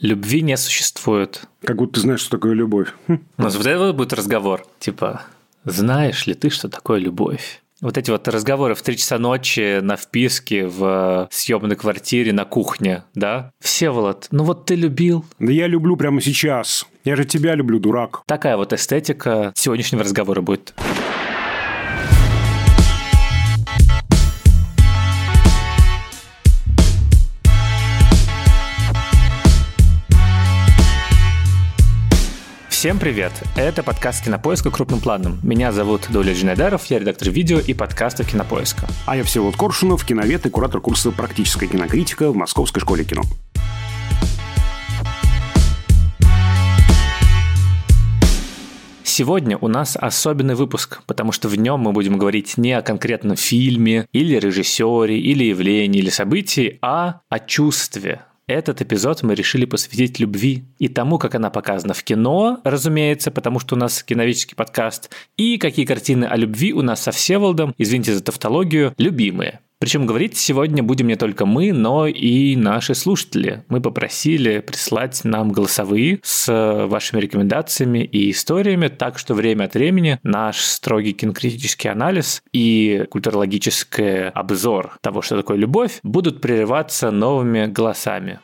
Любви не существует. Как будто ты знаешь, что такое любовь. Хм. У нас вот это будет разговор. Типа, знаешь ли ты, что такое любовь? Вот эти вот разговоры в 3 часа ночи на вписке в съемной квартире на кухне, да? Всеволод, ну вот ты любил. Да я люблю прямо сейчас. Я же тебя люблю, дурак. Такая вот эстетика сегодняшнего разговора будет. Всем привет! Это подкаст «Кинопоиска. Крупным планом». Меня зовут Доля Джинайдаров, я редактор видео и подкастов «Кинопоиска». А я Всеволод Коршунов, киновед и куратор курса «Практическая кинокритика» в Московской школе кино. Сегодня у нас особенный выпуск, потому что в нем мы будем говорить не о конкретном фильме, или режиссере, или явлении, или событии, а о чувстве, этот эпизод мы решили посвятить любви и тому, как она показана в кино, разумеется, потому что у нас киновический подкаст, и какие картины о любви у нас со Всеволодом, извините за тавтологию, любимые. Причем говорить сегодня будем не только мы, но и наши слушатели. Мы попросили прислать нам голосовые с вашими рекомендациями и историями, так что время от времени наш строгий кинокритический анализ и культурологический обзор того, что такое любовь, будут прерываться новыми голосами.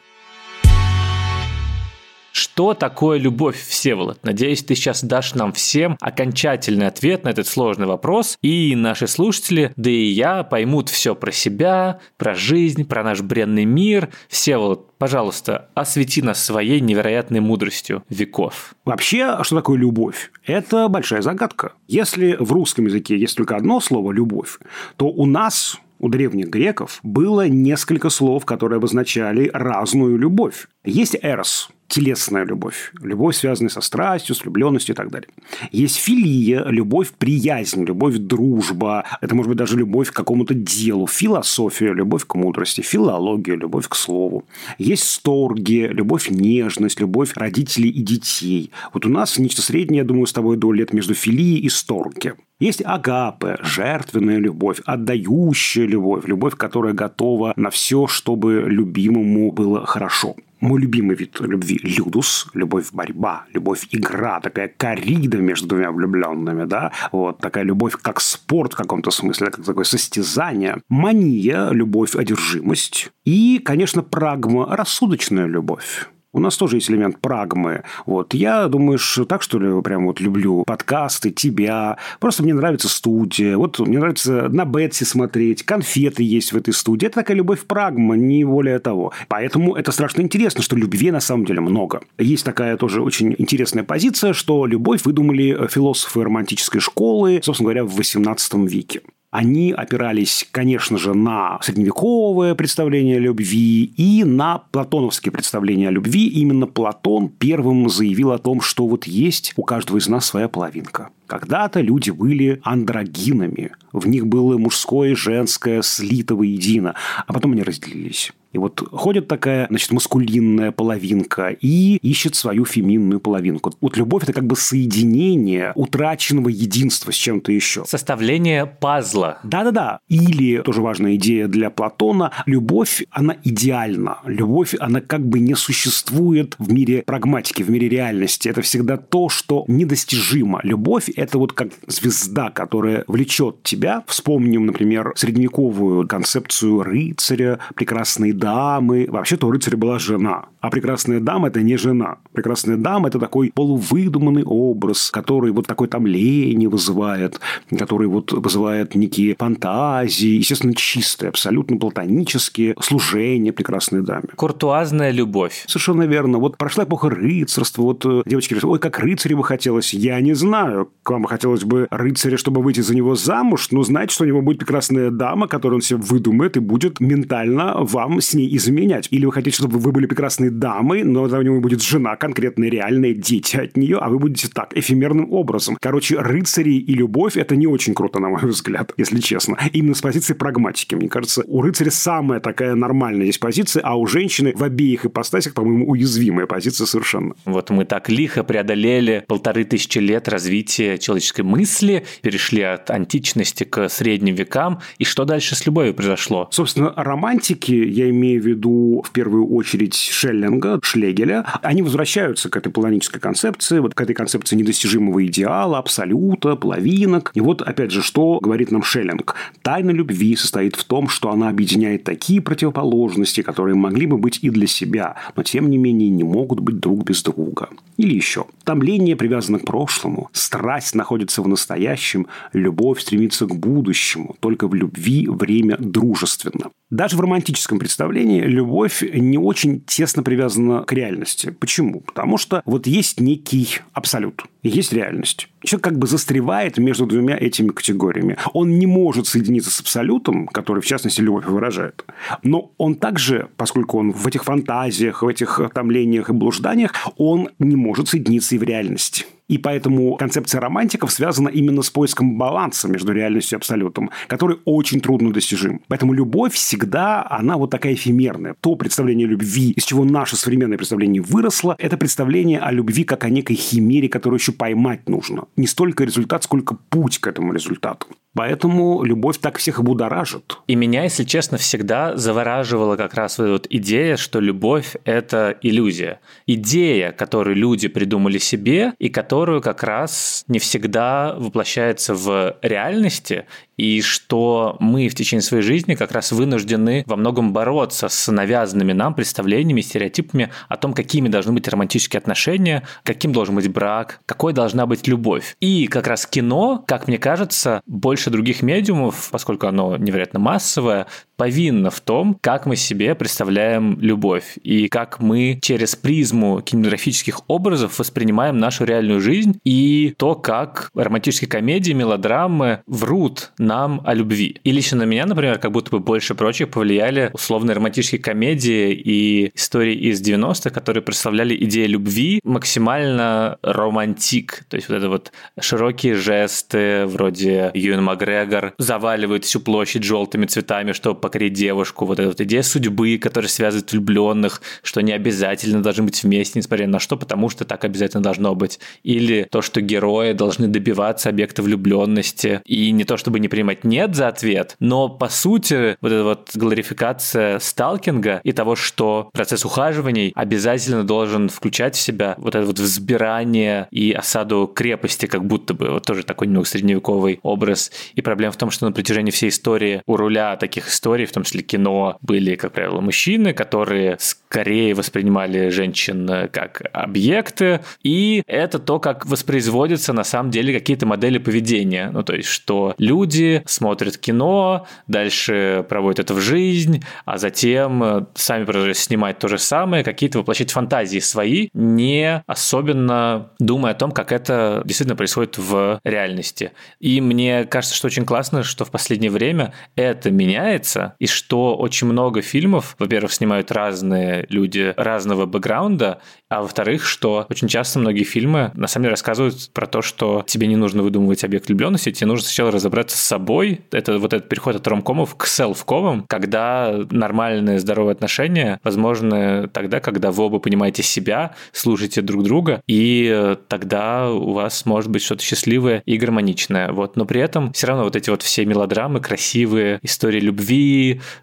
Что такое любовь, Всеволод? Надеюсь, ты сейчас дашь нам всем окончательный ответ на этот сложный вопрос, и наши слушатели, да и я, поймут все про себя, про жизнь, про наш бренный мир. Всеволод, пожалуйста, освети нас своей невероятной мудростью веков. Вообще, что такое любовь? Это большая загадка. Если в русском языке есть только одно слово «любовь», то у нас у древних греков было несколько слов, которые обозначали разную любовь. Есть эрос, телесная любовь. Любовь, связанная со страстью, с влюбленностью и так далее. Есть филия, любовь, приязнь, любовь, дружба. Это может быть даже любовь к какому-то делу. Философия, любовь к мудрости. Филология, любовь к слову. Есть сторги, любовь, нежность, любовь родителей и детей. Вот у нас нечто среднее, я думаю, с тобой до лет между филией и сторги. Есть агапе, жертвенная любовь, отдающая любовь, любовь, которая готова на все, чтобы любимому было хорошо мой любимый вид любви – людус, любовь борьба, любовь игра, такая корида между двумя влюбленными, да, вот такая любовь как спорт в каком-то смысле, как такое состязание, мания, любовь, одержимость и, конечно, прагма – рассудочная любовь. У нас тоже есть элемент прагмы. Вот я, думаешь, так что ли, прям вот люблю подкасты, тебя. Просто мне нравится студия. Вот мне нравится на Бетси смотреть. Конфеты есть в этой студии. Это такая любовь прагма, не более того. Поэтому это страшно интересно, что любви на самом деле много. Есть такая тоже очень интересная позиция, что любовь выдумали философы романтической школы, собственно говоря, в XVIII веке они опирались, конечно же, на средневековое представление о любви и на платоновские представления о любви. Именно Платон первым заявил о том, что вот есть у каждого из нас своя половинка. Когда-то люди были андрогинами. В них было мужское и женское слито воедино. А потом они разделились. И вот ходит такая, значит, маскулинная половинка и ищет свою феминную половинку. Вот любовь – это как бы соединение утраченного единства с чем-то еще. Составление пазла. Да-да-да. Или, тоже важная идея для Платона, любовь, она идеальна. Любовь, она как бы не существует в мире прагматики, в мире реальности. Это всегда то, что недостижимо. Любовь – это вот как звезда, которая влечет тебя. Вспомним, например, средневековую концепцию рыцаря, прекрасные дамы. Вообще-то у рыцаря была жена. А прекрасная дама – это не жена. Прекрасная дама – это такой полувыдуманный образ, который вот такой там лени вызывает, который вот вызывает некие фантазии, естественно, чистые, абсолютно платонические служения прекрасной даме. Куртуазная любовь. Совершенно верно. Вот прошла эпоха рыцарства. Вот э, девочки говорят, ой, как рыцарю бы хотелось. Я не знаю, к вам хотелось бы рыцаря, чтобы выйти за него замуж, но знаете, что у него будет прекрасная дама, которую он себе выдумает и будет ментально вам с ней изменять. Или вы хотите, чтобы вы были прекрасной дамой, но у него будет жена конкретная, реальная, дети от нее, а вы будете так, эфемерным образом. Короче, рыцари и любовь – это не очень круто, на мой взгляд, если честно. Именно с позиции прагматики. Мне кажется, у рыцаря самая такая нормальная здесь позиция, а у женщины в обеих ипостасях, по-моему, уязвимая позиция совершенно. Вот мы так лихо преодолели полторы тысячи лет развития человеческой мысли, перешли от античности к средним векам. И что дальше с любовью произошло? Собственно, романтики, я имею имею в виду в первую очередь Шеллинга, Шлегеля, они возвращаются к этой планической концепции, вот к этой концепции недостижимого идеала, абсолюта, половинок. И вот, опять же, что говорит нам Шеллинг? Тайна любви состоит в том, что она объединяет такие противоположности, которые могли бы быть и для себя, но тем не менее не могут быть друг без друга. Или еще. Томление привязано к прошлому, страсть находится в настоящем, любовь стремится к будущему. Только в любви время дружественно. Даже в романтическом представлении любовь не очень тесно привязана к реальности. Почему? Потому что вот есть некий абсолют, есть реальность. Человек как бы застревает между двумя этими категориями. Он не может соединиться с абсолютом, который, в частности, любовь выражает. Но он также, поскольку он в этих фантазиях, в этих томлениях и блужданиях, он не может соединиться и в реальности. И поэтому концепция романтиков связана именно с поиском баланса между реальностью и абсолютом, который очень трудно достижим. Поэтому любовь всегда, она вот такая эфемерная. То представление любви, из чего наше современное представление выросло, это представление о любви как о некой химере, которую еще поймать нужно. Не столько результат, сколько путь к этому результату. Поэтому любовь так всех и будоражит. И меня, если честно, всегда завораживала как раз вот идея, что любовь – это иллюзия. Идея, которую люди придумали себе, и которую как раз не всегда воплощается в реальности, и что мы в течение своей жизни как раз вынуждены во многом бороться с навязанными нам представлениями, стереотипами о том, какими должны быть романтические отношения, каким должен быть брак, какой должна быть любовь. И как раз кино, как мне кажется, больше других медиумов, поскольку оно невероятно массовое, повинна в том, как мы себе представляем любовь и как мы через призму кинематографических образов воспринимаем нашу реальную жизнь и то, как романтические комедии, мелодрамы врут нам о любви. И лично на меня, например, как будто бы больше прочих повлияли условные романтические комедии и истории из 90-х, которые представляли идею любви максимально романтик. То есть вот это вот широкие жесты, вроде Юэн Макгрегор заваливает всю площадь желтыми цветами, чтобы покорить девушку, вот эта вот идея судьбы, которая связывает влюбленных, что они обязательно должны быть вместе, несмотря на что, потому что так обязательно должно быть. Или то, что герои должны добиваться объекта влюбленности, и не то чтобы не принимать «нет» за ответ, но по сути вот эта вот глорификация сталкинга и того, что процесс ухаживаний обязательно должен включать в себя вот это вот взбирание и осаду крепости, как будто бы, вот тоже такой немного средневековый образ. И проблема в том, что на протяжении всей истории у руля таких историй истории, в том числе кино, были, как правило, мужчины, которые скорее воспринимали женщин э, как объекты, и это то, как воспроизводятся на самом деле какие-то модели поведения. Ну, то есть, что люди смотрят кино, дальше проводят это в жизнь, а затем э, сами продолжают снимать то же самое, какие-то воплощать фантазии свои, не особенно думая о том, как это действительно происходит в реальности. И мне кажется, что очень классно, что в последнее время это меняется, и что очень много фильмов, во-первых, снимают разные люди разного бэкграунда, а во-вторых, что очень часто многие фильмы на самом деле рассказывают про то, что тебе не нужно выдумывать объект влюбленности, тебе нужно сначала разобраться с собой. Это вот этот переход от ромкомов к селфкомам, когда нормальные здоровые отношения возможны тогда, когда вы оба понимаете себя, слушаете друг друга, и тогда у вас может быть что-то счастливое и гармоничное. Вот. Но при этом все равно вот эти вот все мелодрамы, красивые истории любви,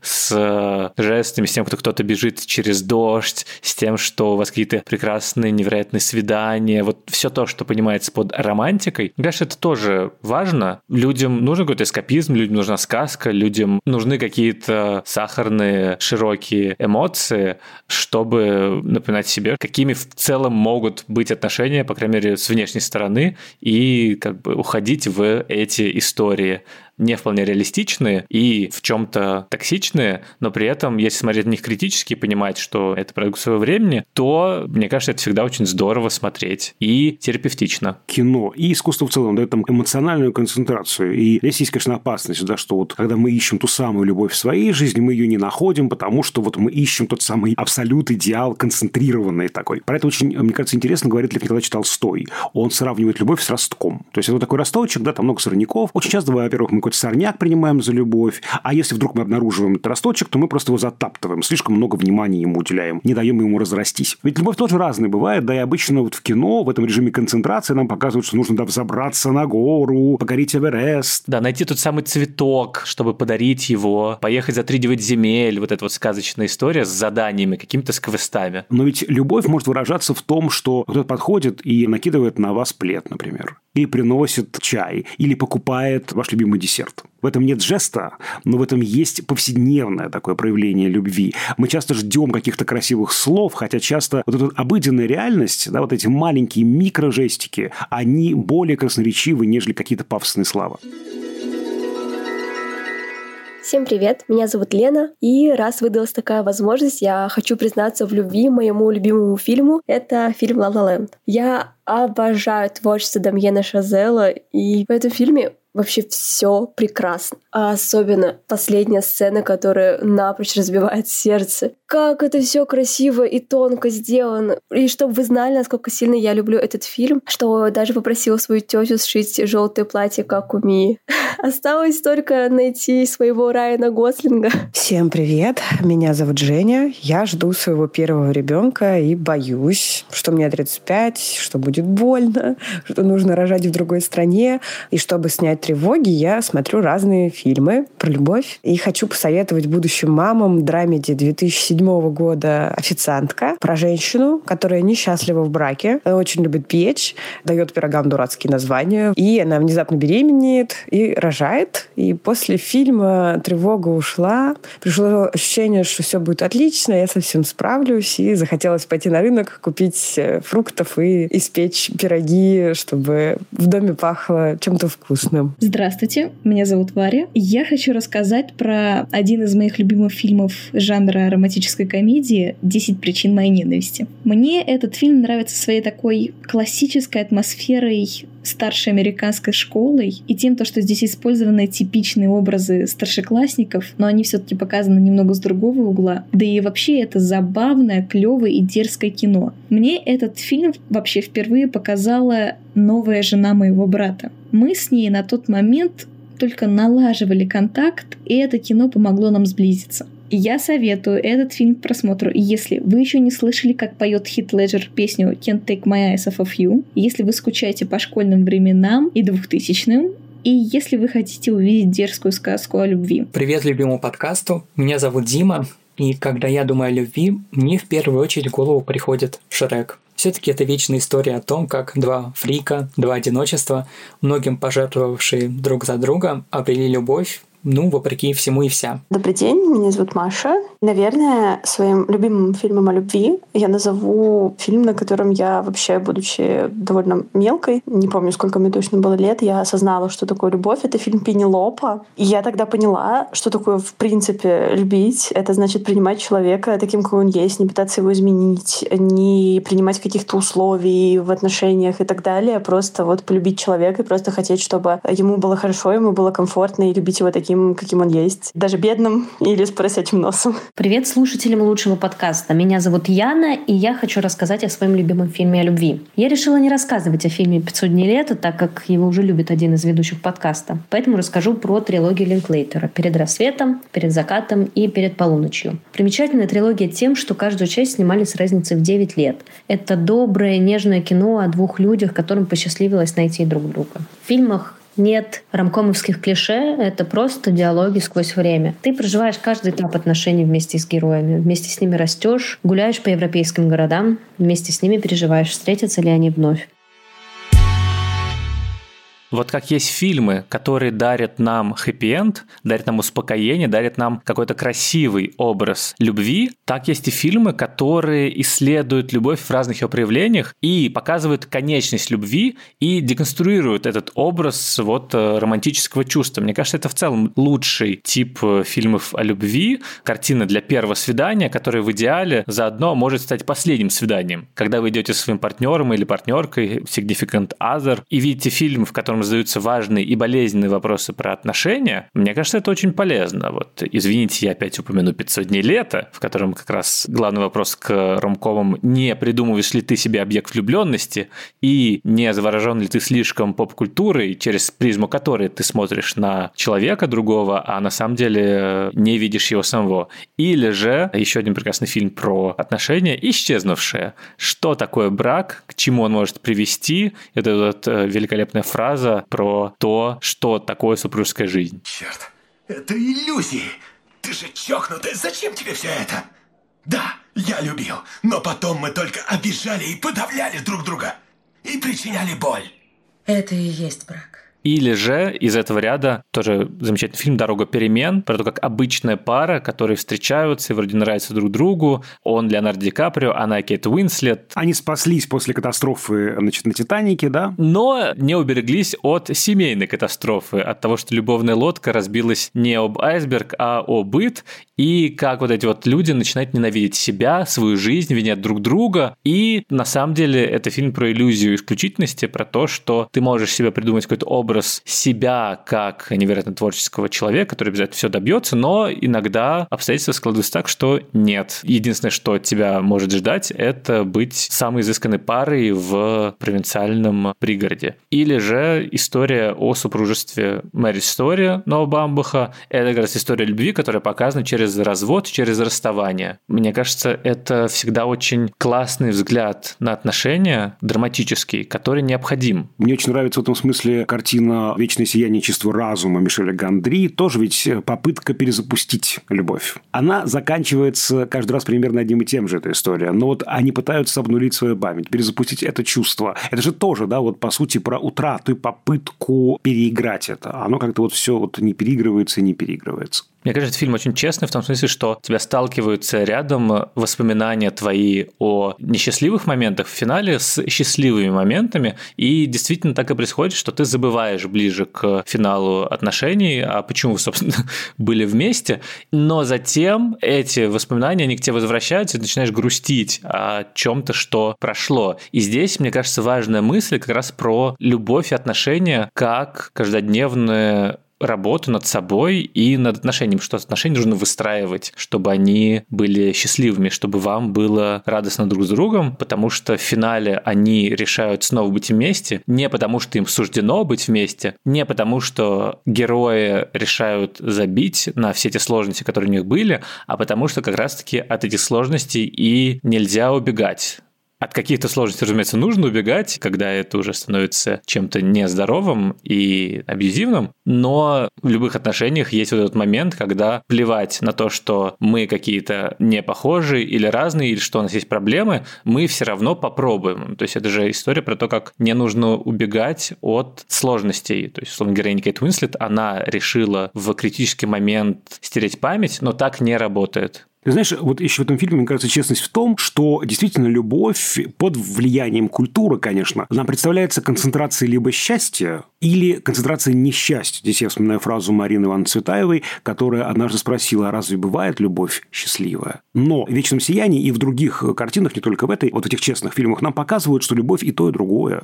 с э, жестами, с тем, кто кто-то бежит через дождь, с тем, что у вас какие-то прекрасные, невероятные свидания, вот все то, что понимается под романтикой. Мне кажется, это тоже важно. Людям нужен какой-то эскапизм, людям нужна сказка, людям нужны какие-то сахарные, широкие эмоции, чтобы напоминать себе, какими в целом могут быть отношения, по крайней мере, с внешней стороны, и как бы уходить в эти истории не вполне реалистичные и в чем-то токсичные, но при этом, если смотреть на них критически и понимать, что это продукт своего времени, то, мне кажется, это всегда очень здорово смотреть и терапевтично. Кино и искусство в целом дает там эмоциональную концентрацию. И здесь есть, конечно, опасность, да, что вот когда мы ищем ту самую любовь в своей жизни, мы ее не находим, потому что вот мы ищем тот самый абсолют, идеал, концентрированный такой. Про это очень, мне кажется, интересно говорит Лев Николаевич Толстой. Он сравнивает любовь с ростком. То есть, это вот такой росточек, да, там много сорняков. Очень часто, во-первых, мы хоть сорняк принимаем за любовь, а если вдруг мы обнаруживаем этот росточек, то мы просто его затаптываем, слишком много внимания ему уделяем, не даем ему разрастись. Ведь любовь тоже разная бывает, да и обычно вот в кино, в этом режиме концентрации нам показывают, что нужно да, взобраться на гору, покорить Эверест. Да, найти тот самый цветок, чтобы подарить его, поехать за три девять земель, вот эта вот сказочная история с заданиями, какими-то с квестами. Но ведь любовь может выражаться в том, что кто-то подходит и накидывает на вас плед, например или приносит чай, или покупает ваш любимый десерт. В этом нет жеста, но в этом есть повседневное такое проявление любви. Мы часто ждем каких-то красивых слов, хотя часто вот эта обыденная реальность, да, вот эти маленькие микрожестики, они более красноречивы, нежели какие-то пафосные слова. Всем привет, меня зовут Лена, и раз выдалась такая возможность, я хочу признаться в любви моему любимому фильму. Это фильм «Ла Ла Ленд». Я обожаю творчество Дамьена Шазела, и в этом фильме вообще все прекрасно. А особенно последняя сцена, которая напрочь разбивает сердце. Как это все красиво и тонко сделано. И чтобы вы знали, насколько сильно я люблю этот фильм, что даже попросила свою тетю сшить желтое платье, как у Мии. Осталось только найти своего Райана Гослинга. Всем привет, меня зовут Женя. Я жду своего первого ребенка и боюсь, что мне 35, что будет больно, что нужно рожать в другой стране. И чтобы снять тревоги я смотрю разные фильмы про любовь и хочу посоветовать будущим мамам драмеди 2007 года «Официантка» про женщину, которая несчастлива в браке, она очень любит печь, дает пирогам дурацкие названия, и она внезапно беременеет и рожает. И после фильма тревога ушла, пришло ощущение, что все будет отлично, я совсем справлюсь, и захотелось пойти на рынок, купить э, фруктов и испечь пироги, чтобы в доме пахло чем-то вкусным. Здравствуйте, меня зовут Варя. Я хочу рассказать про один из моих любимых фильмов жанра романтической комедии «10 причин моей ненависти». Мне этот фильм нравится своей такой классической атмосферой старшей американской школой и тем, то, что здесь использованы типичные образы старшеклассников, но они все-таки показаны немного с другого угла. Да и вообще это забавное, клевое и дерзкое кино. Мне этот фильм вообще впервые показала новая жена моего брата. Мы с ней на тот момент только налаживали контакт, и это кино помогло нам сблизиться. Я советую этот фильм к просмотру. Если вы еще не слышали, как поет Хит Леджер песню Can't Take My Eyes Off of You, если вы скучаете по школьным временам и двухтысячным, и если вы хотите увидеть дерзкую сказку о любви. Привет любимому подкасту. Меня зовут Дима. И когда я думаю о любви, мне в первую очередь в голову приходит Шрек. Все-таки это вечная история о том, как два фрика, два одиночества, многим пожертвовавшие друг за друга, обрели любовь ну, вопреки всему и вся. Добрый день, меня зовут Маша. Наверное, своим любимым фильмом о любви я назову фильм, на котором я вообще, будучи довольно мелкой, не помню, сколько мне точно было лет, я осознала, что такое любовь. Это фильм Пенелопа. И я тогда поняла, что такое в принципе любить. Это значит принимать человека таким, какой он есть, не пытаться его изменить, не принимать каких-то условий в отношениях и так далее. Просто вот полюбить человека и просто хотеть, чтобы ему было хорошо, ему было комфортно и любить его таким, таким, каким он есть. Даже бедным или с поросячьим носом. Привет слушателям лучшего подкаста. Меня зовут Яна, и я хочу рассказать о своем любимом фильме о любви. Я решила не рассказывать о фильме «500 дней лета», так как его уже любит один из ведущих подкаста. Поэтому расскажу про трилогию Линклейтера «Перед рассветом», «Перед закатом» и «Перед полуночью». Примечательная трилогия тем, что каждую часть снимали с разницей в 9 лет. Это доброе, нежное кино о двух людях, которым посчастливилось найти друг друга. В фильмах нет рамкомовских клише, это просто диалоги сквозь время. Ты проживаешь каждый этап отношений вместе с героями, вместе с ними растешь, гуляешь по европейским городам, вместе с ними переживаешь, встретятся ли они вновь. Вот как есть фильмы, которые дарят нам хэппи-энд, дарят нам успокоение, дарят нам какой-то красивый образ любви, так есть и фильмы, которые исследуют любовь в разных ее проявлениях и показывают конечность любви и деконструируют этот образ вот э, романтического чувства. Мне кажется, это в целом лучший тип э, фильмов о любви, картина для первого свидания, которая в идеале заодно может стать последним свиданием. Когда вы идете со своим партнером или партнеркой, significant other, и видите фильм, в котором котором задаются важные и болезненные вопросы про отношения, мне кажется, это очень полезно. Вот, извините, я опять упомяну 500 дней лета, в котором как раз главный вопрос к ромкомам не придумываешь ли ты себе объект влюбленности и не заворожен ли ты слишком поп-культурой, через призму которой ты смотришь на человека другого, а на самом деле не видишь его самого. Или же еще один прекрасный фильм про отношения «Исчезнувшие». Что такое брак, к чему он может привести? Это вот э, великолепная фраза про то, что такое супружеская жизнь. Черт, это иллюзии. Ты же чокнутый, зачем тебе все это? Да, я любил, но потом мы только обижали и подавляли друг друга. И причиняли боль. Это и есть брак. Или же из этого ряда тоже замечательный фильм «Дорога перемен», про то, как обычная пара, которые встречаются и вроде нравятся друг другу. Он Леонардо Ди Каприо, она Кейт Уинслет. Они спаслись после катастрофы значит, на «Титанике», да? Но не убереглись от семейной катастрофы, от того, что любовная лодка разбилась не об айсберг, а о быт, и как вот эти вот люди начинают ненавидеть себя, свою жизнь, винят друг друга. И на самом деле это фильм про иллюзию исключительности, про то, что ты можешь себе придумать какой-то образ образ себя как невероятно творческого человека, который обязательно все добьется, но иногда обстоятельства складываются так, что нет. Единственное, что тебя может ждать, это быть самой изысканной парой в провинциальном пригороде. Или же история о супружестве Мэри Стори Ноа Бамбаха. Это как раз история любви, которая показана через развод, через расставание. Мне кажется, это всегда очень классный взгляд на отношения, драматический, который необходим. Мне очень нравится в этом смысле картина картина «Вечное сияние чувства разума» Мишеля Гандри тоже ведь попытка перезапустить любовь. Она заканчивается каждый раз примерно одним и тем же, эта история. Но вот они пытаются обнулить свою память, перезапустить это чувство. Это же тоже, да, вот по сути про утрату и попытку переиграть это. Оно как-то вот все вот не переигрывается и не переигрывается. Мне кажется, фильм очень честный в том смысле, что тебя сталкиваются рядом воспоминания твои о несчастливых моментах в финале с счастливыми моментами, и действительно так и происходит, что ты забываешь ближе к финалу отношений, а почему вы, собственно, были вместе, но затем эти воспоминания, они к тебе возвращаются, и ты начинаешь грустить о чем-то, что прошло. И здесь, мне кажется, важная мысль как раз про любовь и отношения как каждодневное работу над собой и над отношениями, что отношения нужно выстраивать, чтобы они были счастливыми, чтобы вам было радостно друг с другом, потому что в финале они решают снова быть вместе, не потому что им суждено быть вместе, не потому что герои решают забить на все эти сложности, которые у них были, а потому что как раз-таки от этих сложностей и нельзя убегать. От каких-то сложностей, разумеется, нужно убегать, когда это уже становится чем-то нездоровым и абьюзивным, но в любых отношениях есть вот этот момент, когда плевать на то, что мы какие-то не похожие или разные, или что у нас есть проблемы, мы все равно попробуем. То есть это же история про то, как не нужно убегать от сложностей. То есть, условно, героиня Кейт Уинслет, она решила в критический момент стереть память, но так не работает. Ты знаешь, вот еще в этом фильме, мне кажется, честность в том, что действительно любовь под влиянием культуры, конечно, нам представляется концентрацией либо счастья, или концентрацией несчастья. Здесь я вспоминаю фразу Марины Ивановны Цветаевой, которая однажды спросила, а разве бывает любовь счастливая? Но в «Вечном сиянии» и в других картинах, не только в этой, вот в этих честных фильмах, нам показывают, что любовь и то, и другое.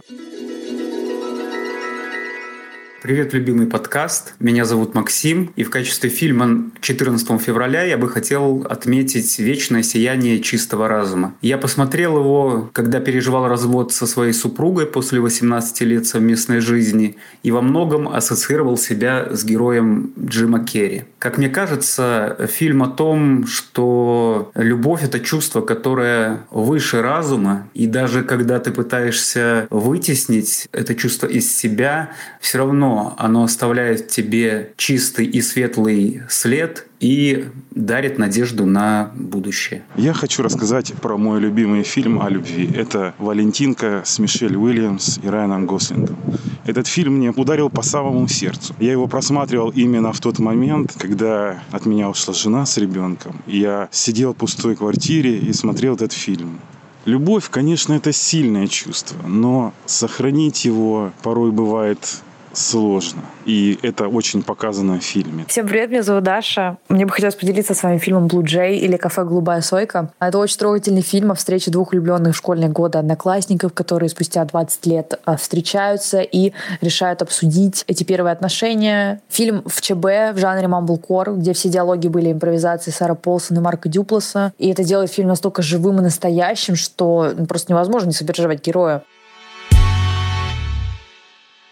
Привет, любимый подкаст. Меня зовут Максим, и в качестве фильма 14 февраля я бы хотел отметить «Вечное сияние чистого разума». Я посмотрел его, когда переживал развод со своей супругой после 18 лет совместной жизни, и во многом ассоциировал себя с героем Джима Керри. Как мне кажется, фильм о том, что любовь — это чувство, которое выше разума, и даже когда ты пытаешься вытеснить это чувство из себя, все равно равно оно оставляет тебе чистый и светлый след и дарит надежду на будущее. Я хочу рассказать про мой любимый фильм о любви. Это «Валентинка» с Мишель Уильямс и Райаном Гослингом. Этот фильм мне ударил по самому сердцу. Я его просматривал именно в тот момент, когда от меня ушла жена с ребенком. Я сидел в пустой квартире и смотрел этот фильм. Любовь, конечно, это сильное чувство, но сохранить его порой бывает сложно. И это очень показано в фильме. Всем привет, меня зовут Даша. Мне бы хотелось поделиться с вами фильмом «Блу Джей» или «Кафе Голубая сойка». Это очень трогательный фильм о встрече двух влюбленных в школьные годы одноклассников, которые спустя 20 лет а, встречаются и решают обсудить эти первые отношения. Фильм в ЧБ в жанре мамблкор, где все диалоги были импровизацией Сара Полсон и Марка Дюпласа. И это делает фильм настолько живым и настоящим, что просто невозможно не сопереживать героя.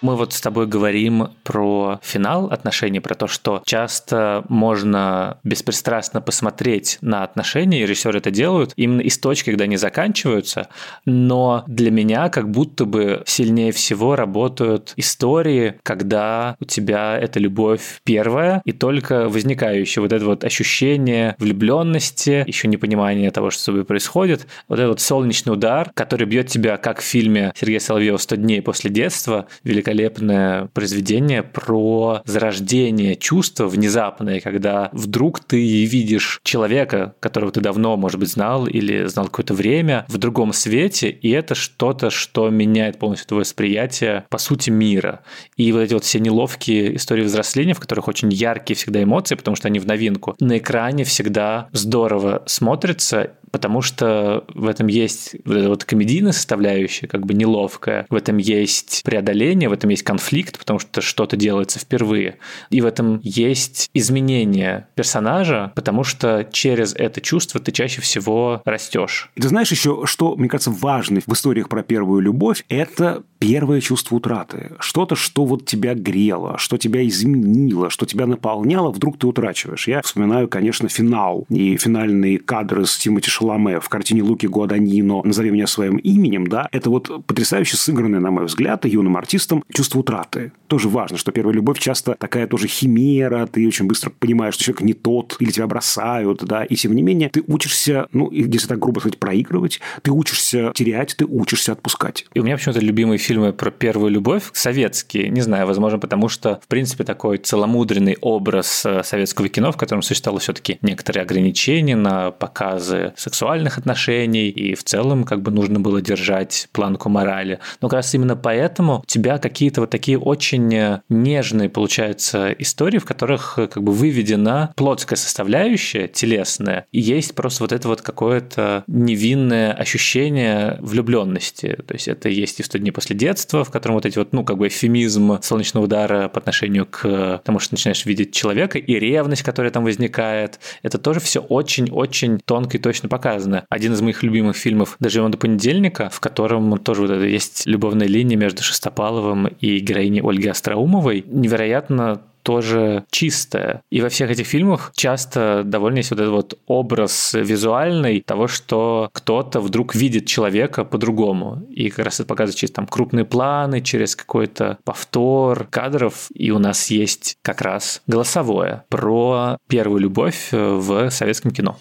Мы вот с тобой говорим про финал отношений, про то, что часто можно беспристрастно посмотреть на отношения, и режиссеры это делают именно из точки, когда они заканчиваются, но для меня как будто бы сильнее всего работают истории, когда у тебя эта любовь первая, и только возникающее вот это вот ощущение влюбленности, еще непонимание того, что с тобой происходит, вот этот вот солнечный удар, который бьет тебя, как в фильме Сергея Соловьева «100 дней после детства», великолепно великолепное произведение про зарождение чувства внезапное, когда вдруг ты видишь человека, которого ты давно, может быть, знал или знал какое-то время, в другом свете, и это что-то, что меняет полностью твое восприятие, по сути, мира. И вот эти вот все неловкие истории взросления, в которых очень яркие всегда эмоции, потому что они в новинку, на экране всегда здорово смотрятся, потому что в этом есть вот эта вот комедийная составляющая, как бы неловкая, в этом есть преодоление, в этом есть конфликт, потому что что-то делается впервые, и в этом есть изменение персонажа, потому что через это чувство ты чаще всего растешь. Ты знаешь еще, что, мне кажется, важно в историях про первую любовь, это первое чувство утраты. Что-то, что вот тебя грело, что тебя изменило, что тебя наполняло, вдруг ты утрачиваешь. Я вспоминаю, конечно, финал и финальные кадры с Тимоти Шаломе в картине Луки Гуаданино «Назови меня своим именем», да, это вот потрясающе сыгранное, на мой взгляд, юным артистом чувство утраты. Тоже важно, что первая любовь часто такая тоже химера, ты очень быстро понимаешь, что человек не тот, или тебя бросают, да, и тем не менее ты учишься, ну, если так грубо сказать, проигрывать, ты учишься терять, ты учишься отпускать. И у меня почему-то любимый фильмы про первую любовь советские, не знаю, возможно, потому что, в принципе, такой целомудренный образ э, советского кино, в котором существовало все-таки некоторые ограничения на показы сексуальных отношений, и в целом как бы нужно было держать планку морали. Но как раз именно поэтому у тебя какие-то вот такие очень нежные, получаются, истории, в которых как бы выведена плотская составляющая, телесная, и есть просто вот это вот какое-то невинное ощущение влюбленности. То есть это есть и в 100 дней после детства, в котором вот эти вот, ну, как бы эфемизм солнечного удара по отношению к тому, что начинаешь видеть человека, и ревность, которая там возникает, это тоже все очень-очень тонко и точно показано. Один из моих любимых фильмов «Доживем до понедельника», в котором тоже вот это есть любовная линия между Шестопаловым и героиней Ольги Остроумовой, невероятно тоже чистая. И во всех этих фильмах часто довольно есть вот этот вот образ визуальный того, что кто-то вдруг видит человека по-другому. И как раз это показывает через там крупные планы, через какой-то повтор кадров. И у нас есть как раз голосовое про первую любовь в советском кино.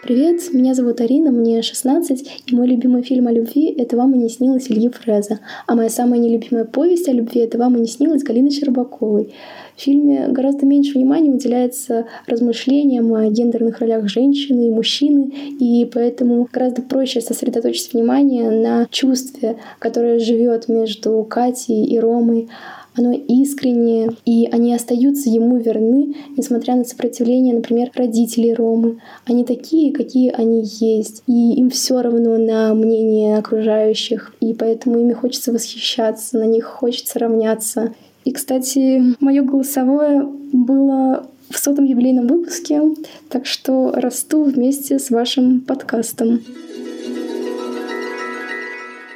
Привет, меня зовут Арина, мне 16, и мой любимый фильм о любви — это «Вам и не снилось» Ильи Фреза. А моя самая нелюбимая повесть о любви — это «Вам и не снилось» Галины Щербаковой. В фильме гораздо меньше внимания уделяется размышлениям о гендерных ролях женщины и мужчины, и поэтому гораздо проще сосредоточить внимание на чувстве, которое живет между Катей и Ромой, оно искреннее, и они остаются ему верны, несмотря на сопротивление, например, родителей Ромы. Они такие, какие они есть, и им все равно на мнение окружающих, и поэтому ими хочется восхищаться, на них хочется равняться. И, кстати, мое голосовое было в сотом юбилейном выпуске, так что расту вместе с вашим подкастом.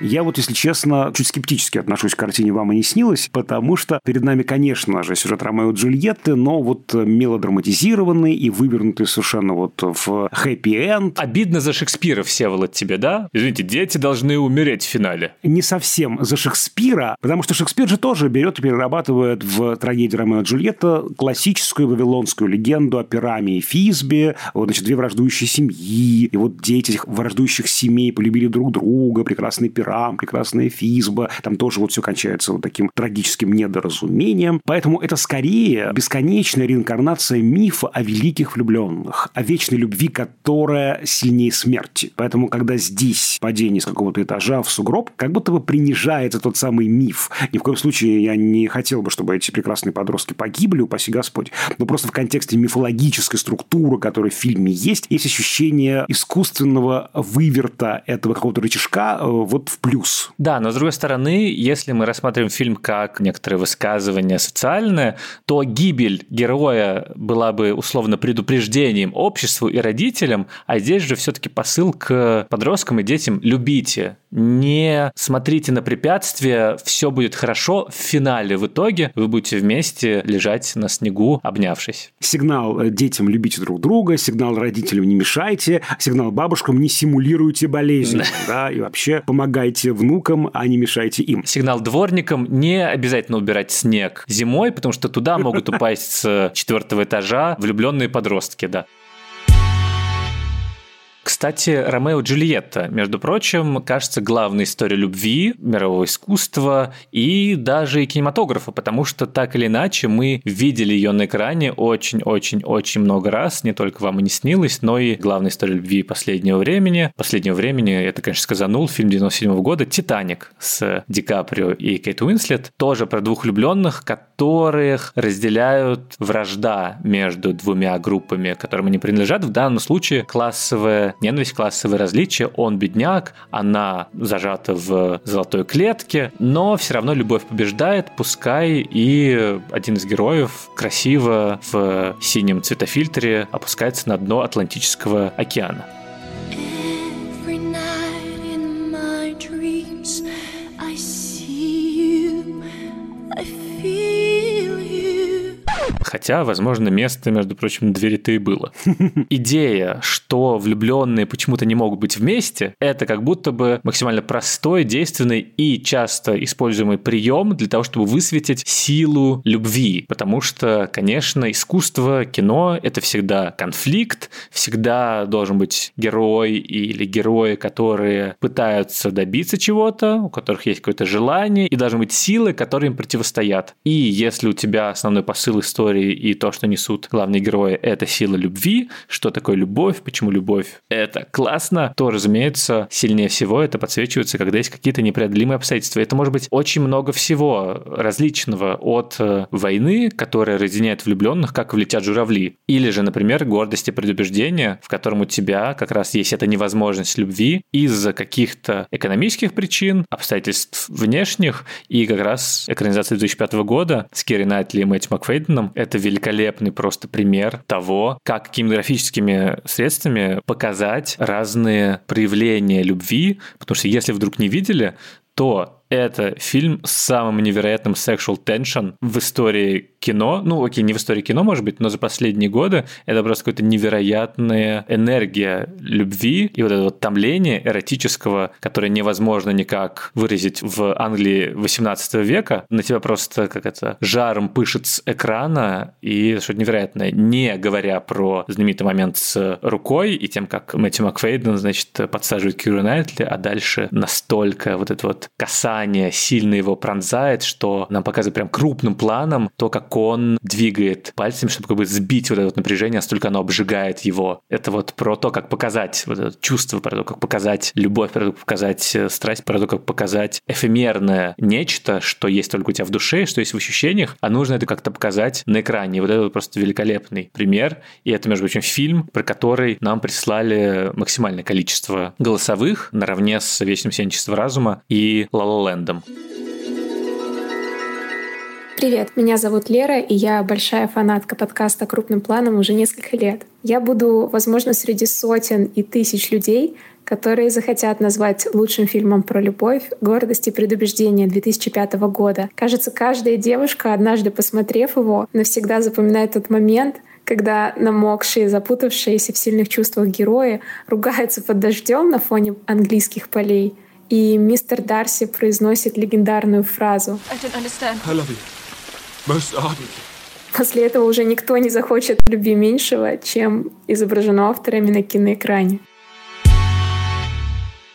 Я вот, если честно, чуть скептически отношусь к картине «Вам и не снилось», потому что перед нами, конечно же, сюжет Ромео и Джульетты, но вот мелодраматизированный и вывернутый совершенно вот в хэппи-энд. Обидно за Шекспира, Всеволод, тебе, да? Извините, дети должны умереть в финале. Не совсем за Шекспира, потому что Шекспир же тоже берет и перерабатывает в трагедии Ромео и Джульетта классическую вавилонскую легенду о Пираме и Физбе, вот, значит, две враждующие семьи, и вот дети этих враждующих семей полюбили друг друга, прекрасный пират Шрам, прекрасная Физба. Там тоже вот все кончается вот таким трагическим недоразумением. Поэтому это скорее бесконечная реинкарнация мифа о великих влюбленных, о вечной любви, которая сильнее смерти. Поэтому, когда здесь падение с какого-то этажа в сугроб, как будто бы принижается тот самый миф. Ни в коем случае я не хотел бы, чтобы эти прекрасные подростки погибли, упаси Господь. Но просто в контексте мифологической структуры, которая в фильме есть, есть ощущение искусственного выверта этого какого-то рычажка э, вот в плюс. Да, но с другой стороны, если мы рассматриваем фильм как некоторое высказывание социальное, то гибель героя была бы условно предупреждением обществу и родителям, а здесь же все-таки посыл к подросткам и детям «любите». Не смотрите на препятствия, все будет хорошо. В финале, в итоге, вы будете вместе лежать на снегу, обнявшись. Сигнал э, детям «любите друг друга», сигнал родителям «не мешайте», сигнал бабушкам «не симулируйте болезнь». Да. да, и вообще помогайте внукам, а не мешайте им. Сигнал дворникам «не обязательно убирать снег зимой, потому что туда могут упасть с четвертого этажа влюбленные подростки, да. Кстати, Ромео и Джульетта, между прочим, кажется, главная история любви, мирового искусства и даже и кинематографа, потому что так или иначе мы видели ее на экране очень-очень-очень много раз, не только вам и не снилось, но и главная история любви последнего времени. Последнего времени, это, конечно, сказанул, фильм 97 -го года «Титаник» с Ди Каприо и Кейт Уинслет, тоже про двух влюбленных, которых разделяют вражда между двумя группами, которым они принадлежат. В данном случае классовая ненависть, классовые различия. Он бедняк, она зажата в золотой клетке, но все равно любовь побеждает, пускай и один из героев красиво в синем цветофильтре опускается на дно Атлантического океана. Хотя, возможно, место, между прочим, двери-то и было. Идея, что влюбленные почему-то не могут быть вместе, это как будто бы максимально простой, действенный и часто используемый прием для того, чтобы высветить силу любви. Потому что, конечно, искусство, кино — это всегда конфликт, всегда должен быть герой или герои, которые пытаются добиться чего-то, у которых есть какое-то желание, и должны быть силы, которые им противостоят. И если у тебя основной посыл истории истории и то, что несут главные герои, это сила любви, что такое любовь, почему любовь это классно, то, разумеется, сильнее всего это подсвечивается, когда есть какие-то непреодолимые обстоятельства. Это может быть очень много всего различного. От э, войны, которая разъединяет влюбленных, как влетят журавли, или же, например, гордость и предубеждение, в котором у тебя как раз есть эта невозможность любви из-за каких-то экономических причин, обстоятельств внешних, и как раз экранизация 2005 года с Керри Найтли и Мэтью Макфейденом это великолепный просто пример того, как кинематографическими средствами показать разные проявления любви, потому что если вдруг не видели, то это фильм с самым невероятным sexual tension в истории кино. Ну, окей, не в истории кино, может быть, но за последние годы это просто какая-то невероятная энергия любви и вот это вот томление эротического, которое невозможно никак выразить в Англии 18 века. На тебя просто как это жаром пышет с экрана и что-то невероятное. Не говоря про знаменитый момент с рукой и тем, как Мэтью Макфейден, значит, подсаживает Киру Найтли, а дальше настолько вот это вот касание внимание сильно его пронзает, что нам показывает прям крупным планом то, как он двигает пальцами, чтобы как бы сбить вот это вот напряжение, настолько оно обжигает его. Это вот про то, как показать вот это чувство, про то, как показать любовь, про то, как показать э, страсть, про то, как показать эфемерное нечто, что есть только у тебя в душе, что есть в ощущениях, а нужно это как-то показать на экране. Вот это вот просто великолепный пример. И это, между прочим, фильм, про который нам прислали максимальное количество голосовых наравне с «Вечным сенчеством разума» и «Ла Ла Лэндом. Привет, меня зовут Лера, и я большая фанатка подкаста «Крупным планом» уже несколько лет. Я буду, возможно, среди сотен и тысяч людей, которые захотят назвать лучшим фильмом про любовь «Гордость и предубеждение» 2005 года. Кажется, каждая девушка, однажды посмотрев его, навсегда запоминает тот момент, когда намокшие, запутавшиеся в сильных чувствах герои ругаются под дождем на фоне английских полей — и мистер Дарси произносит легендарную фразу. После этого уже никто не захочет любви меньшего, чем изображено авторами на киноэкране.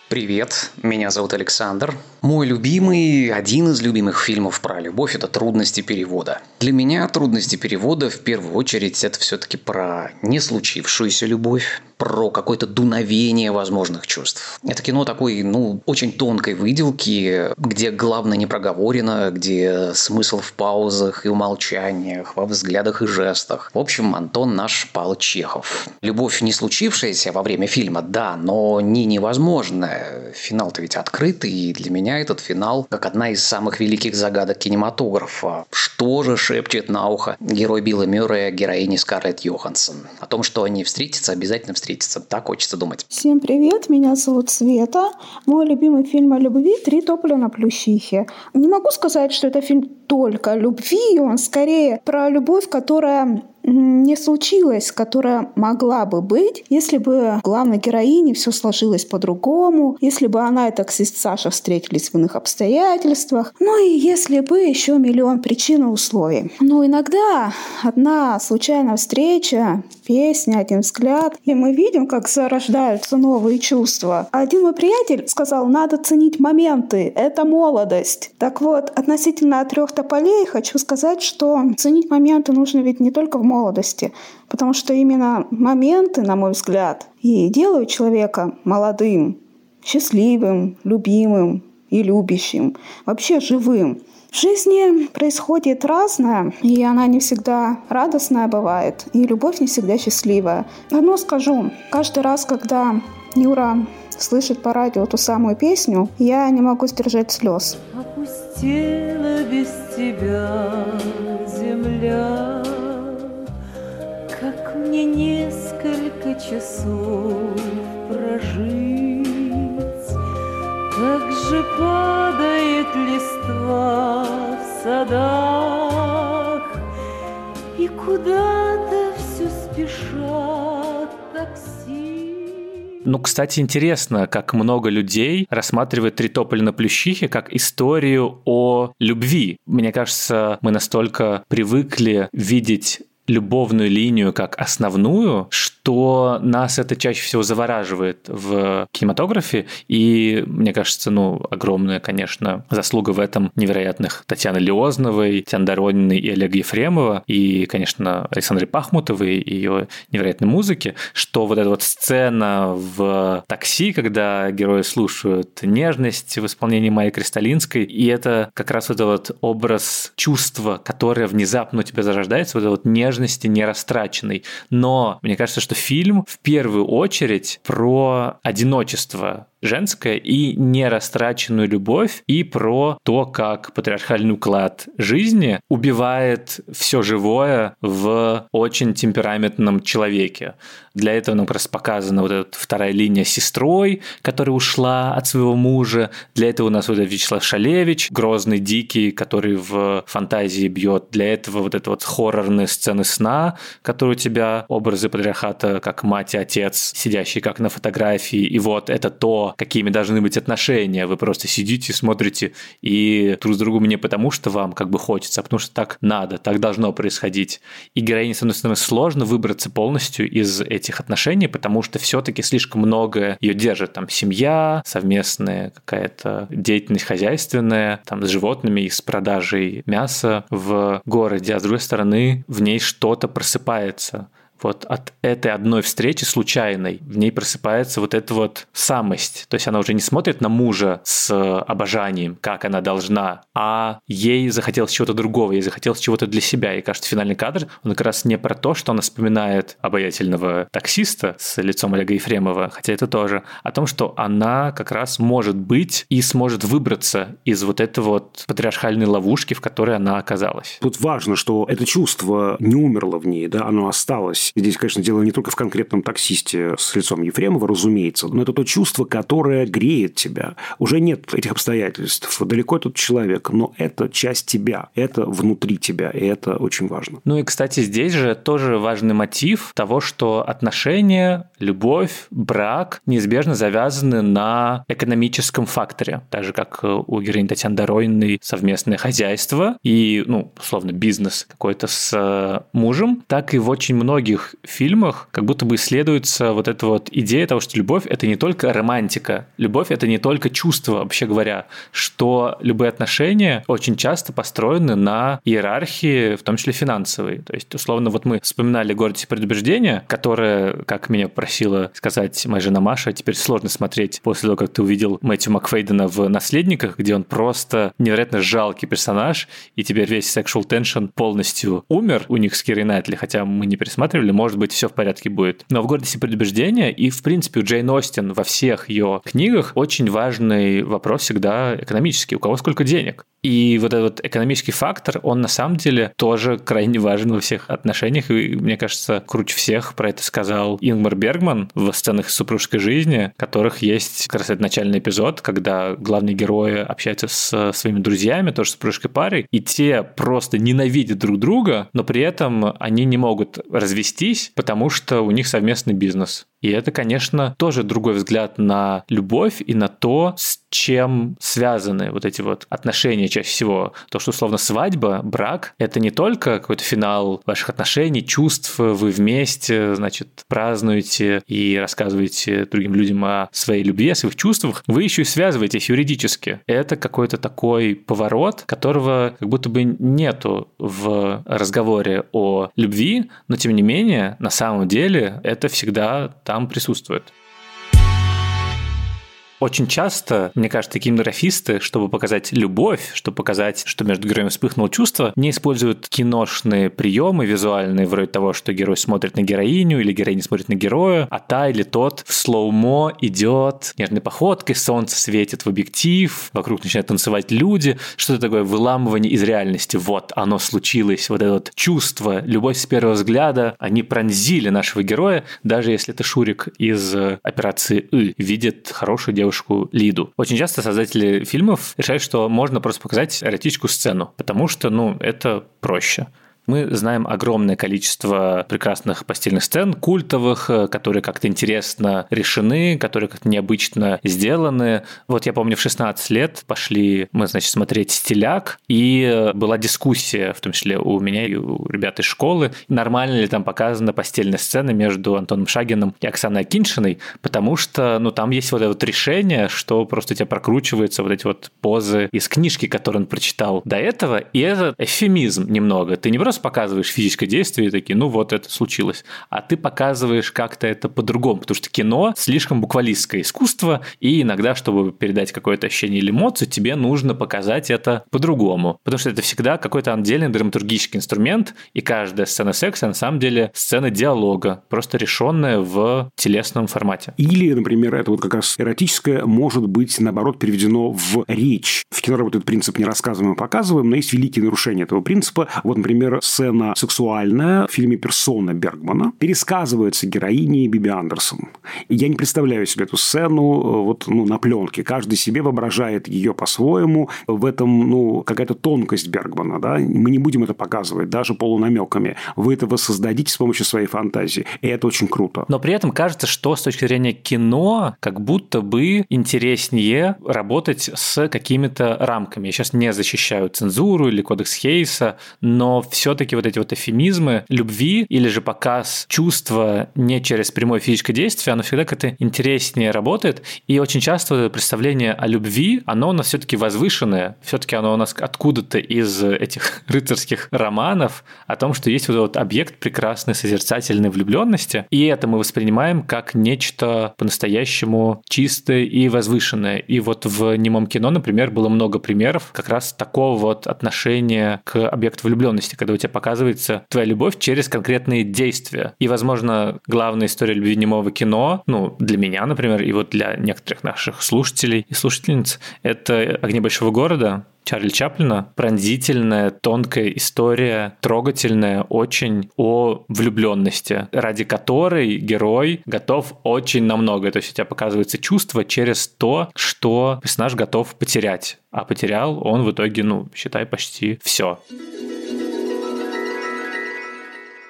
Привет, меня зовут Александр. Мой любимый, один из любимых фильмов про любовь – это «Трудности перевода». Для меня трудности перевода в первую очередь это все-таки про не случившуюся любовь, про какое-то дуновение возможных чувств. Это кино такой, ну, очень тонкой выделки, где главное не проговорено, где смысл в паузах и умолчаниях, во взглядах и жестах. В общем, Антон наш Павел Чехов. Любовь не случившаяся во время фильма, да, но не невозможная. Финал-то ведь открытый, и для меня этот финал как одна из самых великих загадок кинематографа. Что же шепчет на ухо герой Билла Мюррея героине Скарлетт Йоханссон? О том, что они встретятся, обязательно встретятся встретиться. Так хочется думать. Всем привет, меня зовут Света. Мой любимый фильм о любви «Три тополя на плющихе». Не могу сказать, что это фильм только о любви, он скорее про любовь, которая не случилось, которая могла бы быть, если бы главной героине все сложилось по-другому, если бы она и таксист Саша встретились в иных обстоятельствах, ну и если бы еще миллион причин и условий. Но иногда одна случайная встреча, песня, один взгляд, и мы видим, как зарождаются новые чувства. Один мой приятель сказал, надо ценить моменты, это молодость. Так вот, относительно трех тополей хочу сказать, что ценить моменты нужно ведь не только в молодости, молодости, потому что именно моменты, на мой взгляд, и делают человека молодым, счастливым, любимым и любящим, вообще живым. В жизни происходит разное, и она не всегда радостная бывает, и любовь не всегда счастливая. Одно скажу, каждый раз, когда Юра слышит по радио ту самую песню, я не могу сдержать слез. Опустела без тебя земля мне несколько часов прожить. Как же падает листва в садах, И куда-то все спешат такси. Ну, кстати, интересно, как много людей рассматривает «Три тополя на плющихе» как историю о любви. Мне кажется, мы настолько привыкли видеть любовную линию как основную, что нас это чаще всего завораживает в кинематографе. И, мне кажется, ну, огромная, конечно, заслуга в этом невероятных Татьяны Леозновой, Татьяны Дорониной и Олега Ефремова, и, конечно, Александры Пахмутовой и ее невероятной музыки, что вот эта вот сцена в такси, когда герои слушают нежность в исполнении Майи Кристалинской, и это как раз вот этот вот образ чувства, которое внезапно у тебя зарождается, вот эта вот нежности не растраченной. Но мне кажется, что фильм в первую очередь про одиночество женское и нерастраченную любовь, и про то, как патриархальный уклад жизни убивает все живое в очень темпераментном человеке. Для этого нам раз показана вот эта вторая линия с сестрой, которая ушла от своего мужа. Для этого у нас вот этот Вячеслав Шалевич, грозный, дикий, который в фантазии бьет. Для этого вот это вот хоррорные сцены сна, которые у тебя образы патриархата, как мать и отец, сидящие как на фотографии. И вот это то, какими должны быть отношения. Вы просто сидите, смотрите и друг с другом не потому, что вам как бы хочется, а потому что так надо, так должно происходить. И героине, с одной стороны, сложно выбраться полностью из этих отношений, потому что все-таки слишком много ее держит. Там семья, совместная какая-то деятельность хозяйственная, там с животными и с продажей мяса в городе, а с другой стороны в ней что-то просыпается вот от этой одной встречи случайной в ней просыпается вот эта вот самость. То есть она уже не смотрит на мужа с обожанием, как она должна, а ей захотелось чего-то другого, ей захотелось чего-то для себя. И кажется, финальный кадр, он как раз не про то, что она вспоминает обаятельного таксиста с лицом Олега Ефремова, хотя это тоже, о том, что она как раз может быть и сможет выбраться из вот этой вот патриархальной ловушки, в которой она оказалась. Тут важно, что это чувство не умерло в ней, да, оно осталось здесь. Здесь, конечно, дело не только в конкретном таксисте с лицом Ефремова, разумеется, но это то чувство, которое греет тебя. Уже нет этих обстоятельств. Далеко этот человек, но это часть тебя, это внутри тебя, и это очень важно. Ну и, кстати, здесь же тоже важный мотив того, что отношения, любовь, брак неизбежно завязаны на экономическом факторе. Так же, как у героини Татьяны Дороиной совместное хозяйство и, ну, условно, бизнес какой-то с мужем, так и в очень многих многих фильмах как будто бы исследуется вот эта вот идея того, что любовь – это не только романтика, любовь – это не только чувство, вообще говоря, что любые отношения очень часто построены на иерархии, в том числе финансовой. То есть, условно, вот мы вспоминали «Гордость и предубеждение», которое, как меня просила сказать моя жена Маша, теперь сложно смотреть после того, как ты увидел Мэтью Макфейдена в «Наследниках», где он просто невероятно жалкий персонаж, и теперь весь sexual tension полностью умер у них с Кирой Найтли, хотя мы не пересматривали, может быть, все в порядке будет. Но в «Гордости предубеждения» и, в принципе, у Джейн Остин во всех ее книгах очень важный вопрос всегда экономический. У кого сколько денег? И вот этот экономический фактор, он на самом деле тоже крайне важен во всех отношениях. И мне кажется, круче всех про это сказал Ингмар Бергман в сценах супружеской жизни, которых есть как раз этот начальный эпизод, когда главные герои общаются с своими друзьями, тоже супружеской парой, и те просто ненавидят друг друга, но при этом они не могут развестись, потому что у них совместный бизнес. И это, конечно, тоже другой взгляд на любовь и на то, с чем связаны вот эти вот отношения чаще всего. То, что условно свадьба, брак — это не только какой-то финал ваших отношений, чувств, вы вместе, значит, празднуете и рассказываете другим людям о своей любви, о своих чувствах, вы еще и связываетесь юридически. Это какой-то такой поворот, которого как будто бы нету в разговоре о любви, но тем не менее, на самом деле, это всегда там присутствует. Очень часто, мне кажется, кинематографисты, чтобы показать любовь, чтобы показать, что между героями вспыхнуло чувство, не используют киношные приемы визуальные, вроде того, что герой смотрит на героиню или героиня смотрит на героя, а та или тот в слоумо идет нежной походкой, солнце светит в объектив, вокруг начинают танцевать люди, что-то такое выламывание из реальности. Вот оно случилось, вот это вот чувство, любовь с первого взгляда, они пронзили нашего героя, даже если это Шурик из операции «И» видит хорошую девушку девушку Лиду. Очень часто создатели фильмов решают, что можно просто показать эротическую сцену, потому что, ну, это проще. Мы знаем огромное количество прекрасных постельных сцен, культовых, э, которые как-то интересно решены, которые как-то необычно сделаны. Вот я помню, в 16 лет пошли мы, значит, смотреть «Стиляк», и э, была дискуссия, в том числе у меня и у ребят из школы, нормально ли там показана постельная сцена между Антоном Шагиным и Оксаной Акиншиной, потому что, ну, там есть вот это вот решение, что просто у тебя прокручиваются вот эти вот позы из книжки, которую он прочитал до этого, и это эфемизм немного. Ты не просто показываешь физическое действие и такие, ну вот это случилось, а ты показываешь как-то это по-другому, потому что кино слишком буквалистское искусство, и иногда, чтобы передать какое-то ощущение или эмоцию, тебе нужно показать это по-другому, потому что это всегда какой-то отдельный драматургический инструмент, и каждая сцена секса на самом деле сцена диалога, просто решенная в телесном формате. Или, например, это вот как раз эротическое может быть, наоборот, переведено в речь. В кино работает принцип «не рассказываем, а показываем», но есть великие нарушения этого принципа. Вот, например, сцена сексуальная в фильме «Персона» Бергмана пересказывается героиней Биби Андерсон. И я не представляю себе эту сцену э, вот, ну, на пленке. Каждый себе воображает ее по-своему. В этом ну, какая-то тонкость Бергмана. Да? Мы не будем это показывать, даже полунамеками. Вы это воссоздадите с помощью своей фантазии. И это очень круто. Но при этом кажется, что с точки зрения кино, как будто бы интереснее работать с какими-то рамками. Я сейчас не защищаю цензуру или кодекс Хейса, но все-таки вот эти вот эфемизмы любви или же показ чувства не через прямое физическое действие, оно всегда как-то интереснее работает. И очень часто представление о любви, оно у нас все-таки возвышенное. Все-таки оно у нас откуда-то из этих рыцарских романов о том, что есть вот этот объект прекрасной созерцательной влюбленности. И это мы воспринимаем как нечто по-настоящему чистое и возвышенное. И вот в немом кино, например, было много примеров как раз такого вот отношения к объекту влюбленности, когда у тебя показывается твоя любовь через конкретные действия. И, возможно, главная история любви немого кино, ну, для меня, например, и вот для некоторых наших слушателей и слушательниц, это «Огни большого города», Чарли Чаплина. Пронзительная, тонкая история, трогательная очень о влюбленности, ради которой герой готов очень на многое. То есть у тебя показывается чувство через то, что персонаж готов потерять. А потерял он в итоге, ну, считай, почти все.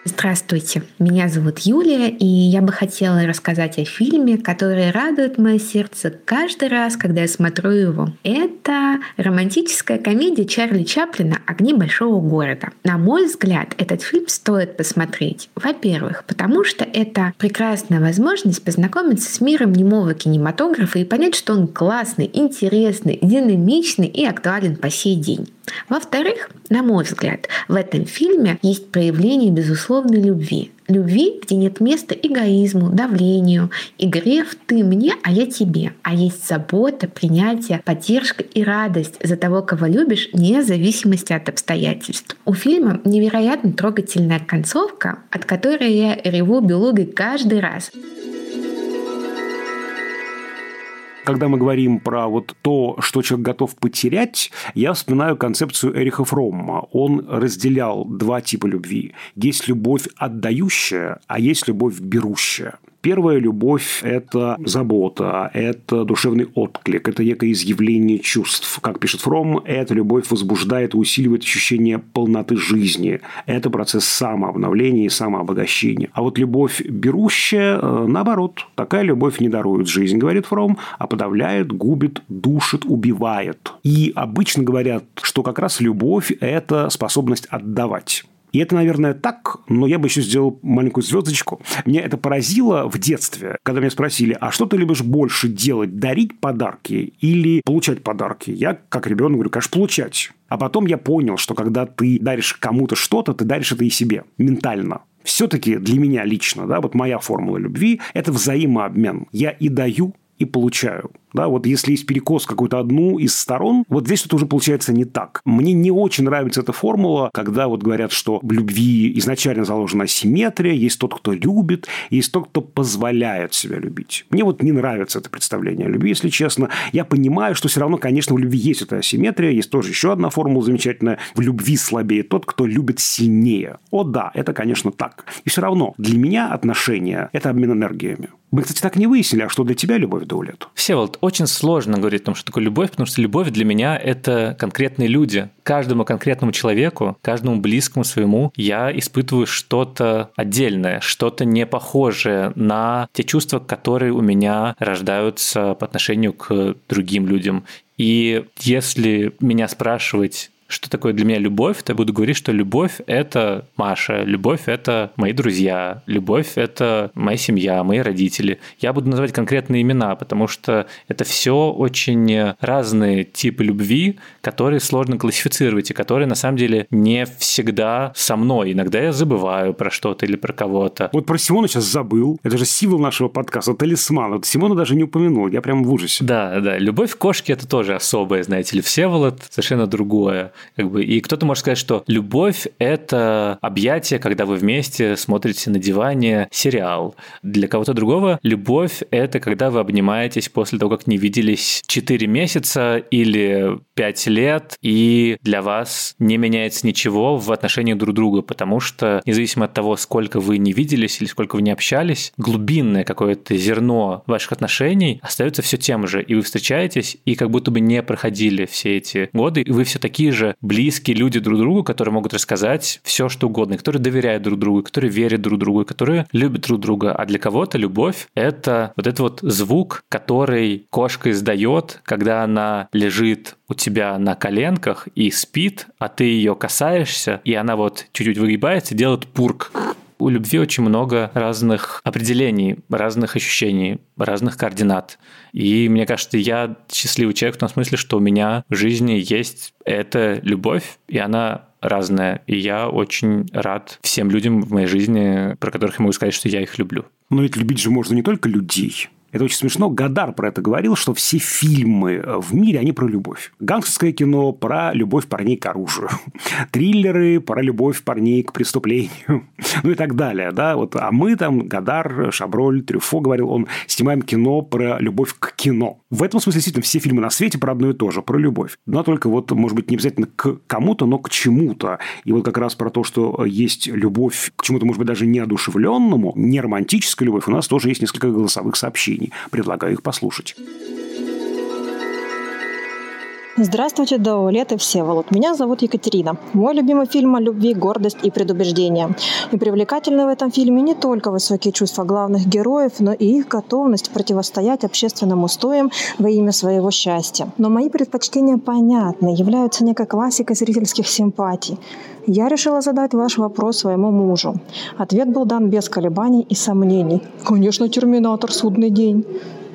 Здравствуйте, меня зовут Юлия, и я бы хотела рассказать о фильме, который радует мое сердце каждый раз, когда я смотрю его. Это романтическая комедия Чарли Чаплина «Огни большого города». На мой взгляд, этот фильм стоит посмотреть. Во-первых, потому что это прекрасная возможность познакомиться с миром немого кинематографа и понять, что он классный, интересный, динамичный и актуален по сей день. Во-вторых, на мой взгляд, в этом фильме есть проявление безусловной любви. Любви, где нет места эгоизму, давлению, игре в «ты мне, а я тебе». А есть забота, принятие, поддержка и радость за того, кого любишь, вне зависимости от обстоятельств. У фильма невероятно трогательная концовка, от которой я реву белугой каждый раз. Когда мы говорим про вот то, что человек готов потерять, я вспоминаю концепцию Эриха Фромма. Он разделял два типа любви. Есть любовь отдающая, а есть любовь берущая. Первая любовь – это забота, это душевный отклик, это некое изъявление чувств. Как пишет Фром, эта любовь возбуждает и усиливает ощущение полноты жизни. Это процесс самообновления и самообогащения. А вот любовь берущая, э, наоборот, такая любовь не дарует жизнь, говорит Фром, а подавляет, губит, душит, убивает. И обычно говорят, что как раз любовь – это способность отдавать. И это, наверное, так, но я бы еще сделал маленькую звездочку. Меня это поразило в детстве, когда меня спросили, а что ты любишь больше делать, дарить подарки или получать подарки? Я, как ребенок, говорю, конечно, получать. А потом я понял, что когда ты даришь кому-то что-то, ты даришь это и себе ментально. Все-таки для меня лично, да, вот моя формула любви – это взаимообмен. Я и даю, и получаю. Да, вот если есть перекос какую-то одну из сторон, вот здесь это уже получается не так. Мне не очень нравится эта формула, когда вот говорят, что в любви изначально заложена асимметрия, есть тот, кто любит, есть тот, кто позволяет себя любить. Мне вот не нравится это представление о любви, если честно. Я понимаю, что все равно, конечно, в любви есть эта асимметрия, есть тоже еще одна формула замечательная. В любви слабее тот, кто любит сильнее. О да, это, конечно, так. И все равно для меня отношения – это обмен энергиями. Мы, кстати, так не выяснили, а что для тебя любовь, Даулет? Всеволод, очень сложно говорить о том, что такое любовь, потому что любовь для меня – это конкретные люди. Каждому конкретному человеку, каждому близкому своему я испытываю что-то отдельное, что-то не похожее на те чувства, которые у меня рождаются по отношению к другим людям. И если меня спрашивать, что такое для меня любовь, то я буду говорить, что любовь – это Маша, любовь – это мои друзья, любовь – это моя семья, мои родители. Я буду называть конкретные имена, потому что это все очень разные типы любви, которые сложно классифицировать и которые на самом деле не всегда со мной. Иногда я забываю про что-то или про кого-то. Вот про Симона сейчас забыл. Это же символ нашего подкаста, талисман. Вот Симона даже не упомянул. Я прям в ужасе. Да, да. Любовь к кошке – это тоже особое, знаете ли. Всеволод – совершенно другое. Как бы, и кто-то может сказать, что любовь – это объятие, когда вы вместе смотрите на диване сериал. Для кого-то другого любовь – это когда вы обнимаетесь после того, как не виделись 4 месяца или 5 лет, и для вас не меняется ничего в отношении друг друга, потому что независимо от того, сколько вы не виделись или сколько вы не общались, глубинное какое-то зерно ваших отношений остается все тем же, и вы встречаетесь, и как будто бы не проходили все эти годы, и вы все такие же близкие люди друг другу, которые могут рассказать все, что угодно, которые доверяют друг другу, которые верят друг другу, которые любят друг друга. А для кого-то любовь — это вот этот вот звук, который кошка издает, когда она лежит у тебя на коленках и спит, а ты ее касаешься, и она вот чуть-чуть выгибается, делает пурк у любви очень много разных определений, разных ощущений, разных координат. И мне кажется, я счастливый человек в том смысле, что у меня в жизни есть эта любовь, и она разная. И я очень рад всем людям в моей жизни, про которых я могу сказать, что я их люблю. Но ведь любить же можно не только людей. Это очень смешно. Гадар про это говорил, что все фильмы э, в мире, они про любовь. Гангстерское кино про любовь парней к оружию. Триллеры про любовь парней к преступлению. ну и так далее. Да? Вот, а мы там, Гадар, Шаброль, Трюфо говорил, он снимаем кино про любовь к кино. В этом смысле, действительно, все фильмы на свете про одно и то же, про любовь. Но только вот, может быть, не обязательно к кому-то, но к чему-то. И вот как раз про то, что есть любовь к чему-то, может быть, даже неодушевленному, не романтическая любовь, у нас тоже есть несколько голосовых сообщений. Предлагаю их послушать. Здравствуйте, Даулет и Всеволод. Меня зовут Екатерина. Мой любимый фильм о любви, гордость и предубеждение. И привлекательны в этом фильме не только высокие чувства главных героев, но и их готовность противостоять общественным устоям во имя своего счастья. Но мои предпочтения понятны, являются некой классикой зрительских симпатий. Я решила задать ваш вопрос своему мужу. Ответ был дан без колебаний и сомнений. Конечно, «Терминатор. Судный день».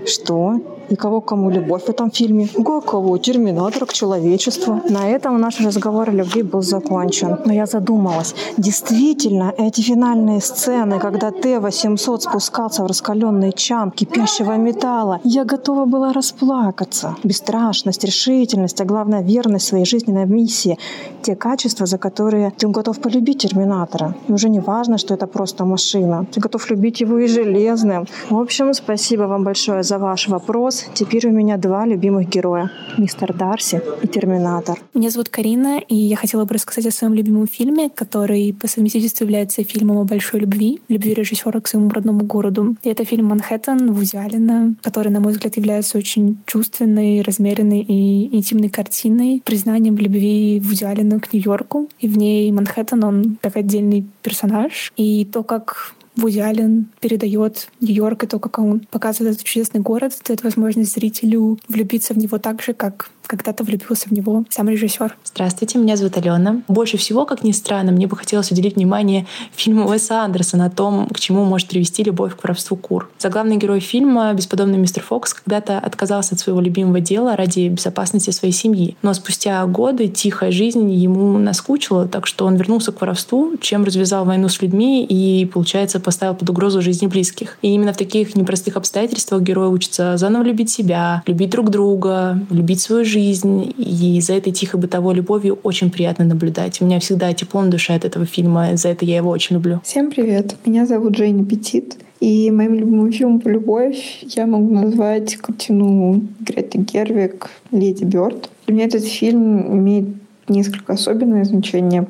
Что? И кого к кому любовь в этом фильме? Кого? Терминатор к человечеству. На этом наш разговор о любви был закончен. Но я задумалась. Действительно, эти финальные сцены, когда Т-800 спускался в раскаленный чан кипящего металла, я готова была расплакаться. Бесстрашность, решительность, а главное верность своей жизненной миссии. Те качества, за которые ты готов полюбить Терминатора. И уже не важно, что это просто машина. Ты готов любить его и железным. В общем, спасибо вам большое за ваш вопрос. Теперь у меня два любимых героя. Мистер Дарси и Терминатор. Меня зовут Карина, и я хотела бы рассказать о своем любимом фильме, который по совместительству является фильмом о большой любви, любви режиссера к своему родному городу. И это фильм «Манхэттен» Вуди Аллена, который, на мой взгляд, является очень чувственной, размеренной и интимной картиной, признанием любви Вуди Аллена к Нью-Йорку. И в ней Манхэттен, он как отдельный персонаж. И то, как Вуди Аллен передает Нью-Йорк и то, как он показывает этот чудесный город, дает возможность зрителю влюбиться в него так же, как когда-то влюбился в него сам режиссер. Здравствуйте, меня зовут Алена. Больше всего, как ни странно, мне бы хотелось уделить внимание фильму Уэса Андерсона о том, к чему может привести любовь к воровству кур. Заглавный герой фильма, бесподобный мистер Фокс, когда-то отказался от своего любимого дела ради безопасности своей семьи. Но спустя годы тихая жизнь ему наскучила, так что он вернулся к воровству, чем развязал войну с людьми и, получается, поставил под угрозу жизни близких. И именно в таких непростых обстоятельствах герой учится заново любить себя, любить друг друга, любить свою жизнь, жизнь, и за этой тихой бытовой любовью очень приятно наблюдать. У меня всегда тепло на душе от этого фильма, за это я его очень люблю. Всем привет, меня зовут Женя Петит, и моим любимым фильмом по любовь я могу назвать картину Греты Гервик «Леди Бёрд». Для меня этот фильм имеет несколько особенное значение,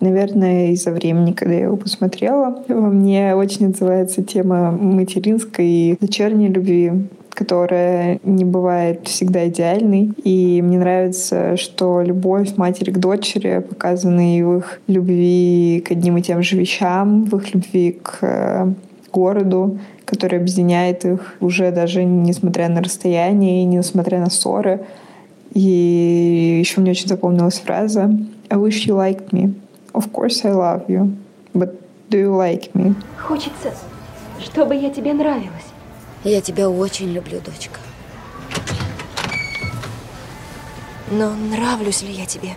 наверное, из-за времени, когда я его посмотрела. Во мне очень отзывается тема материнской и дочерней любви которая не бывает всегда идеальной. И мне нравится, что любовь матери к дочери показана и в их любви к одним и тем же вещам, в их любви к э, городу, который объединяет их уже даже несмотря на расстояние и несмотря на ссоры. И еще мне очень запомнилась фраза «I wish you liked me. Of course I love you. But do you like me?» Хочется, чтобы я тебе нравилась. Я тебя очень люблю, дочка. Но нравлюсь ли я тебе?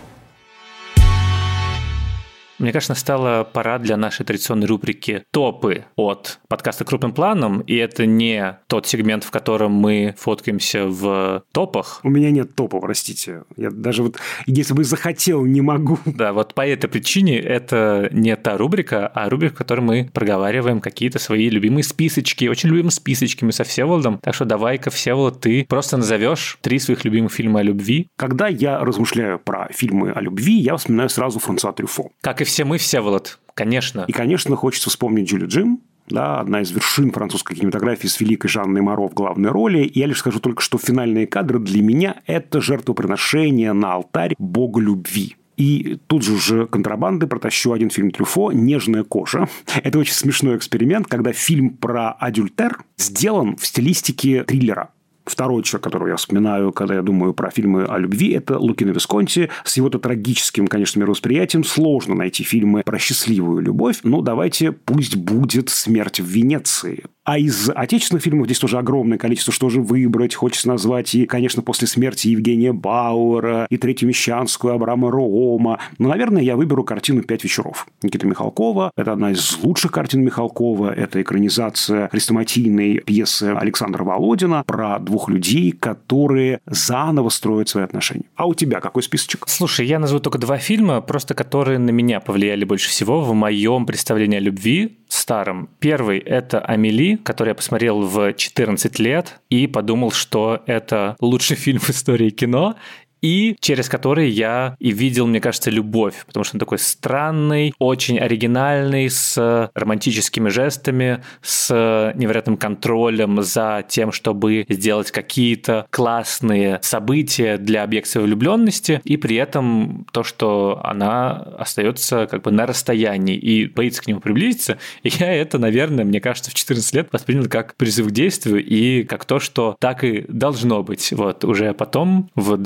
Мне кажется, настала пора для нашей традиционной рубрики «Топы» от подкаста «Крупным планом», и это не тот сегмент, в котором мы фоткаемся в топах. У меня нет топа, простите. Я даже вот, если бы захотел, не могу. Да, вот по этой причине это не та рубрика, а рубрика, в которой мы проговариваем какие-то свои любимые списочки. Очень любим списочки мы со Всеволодом. Так что давай-ка, Всеволод, ты просто назовешь три своих любимых фильма о любви. Когда я размышляю про фильмы о любви, я вспоминаю сразу Франсуа Трюфо. Как и все мы, Всеволод, конечно. И, конечно, хочется вспомнить Джули Джим, да, одна из вершин французской кинематографии с великой Жанной Моро в главной роли. И я лишь скажу только, что финальные кадры для меня – это жертвоприношение на алтарь бога любви. И тут же уже контрабанды протащу один фильм Трюфо «Нежная кожа». Это очень смешной эксперимент, когда фильм про адюльтер сделан в стилистике триллера. Второй человек, которого я вспоминаю, когда я думаю про фильмы о любви, это Лукино Висконти. С его-то трагическим, конечно, мировосприятием сложно найти фильмы про счастливую любовь. Но давайте пусть будет «Смерть в Венеции». А из отечественных фильмов здесь тоже огромное количество, что же выбрать. Хочется назвать и, конечно, после смерти Евгения Бауэра, и Третью Мещанскую, Абрама Роома. Но, наверное, я выберу картину «Пять вечеров» Никита Михалкова. Это одна из лучших картин Михалкова. Это экранизация хрестоматийной пьесы Александра Володина про двух людей, которые заново строят свои отношения. А у тебя какой списочек? Слушай, я назову только два фильма, просто которые на меня повлияли больше всего в моем представлении о любви старом. Первый – это «Амели», который я посмотрел в 14 лет и подумал, что это лучший фильм в истории кино. И через который я и видел, мне кажется, любовь, потому что он такой странный, очень оригинальный, с романтическими жестами, с невероятным контролем за тем, чтобы сделать какие-то классные события для объекта влюбленности, и при этом то, что она остается как бы на расстоянии и боится к нему приблизиться, я это, наверное, мне кажется, в 14 лет воспринял как призыв к действию и как то, что так и должно быть. Вот уже потом, в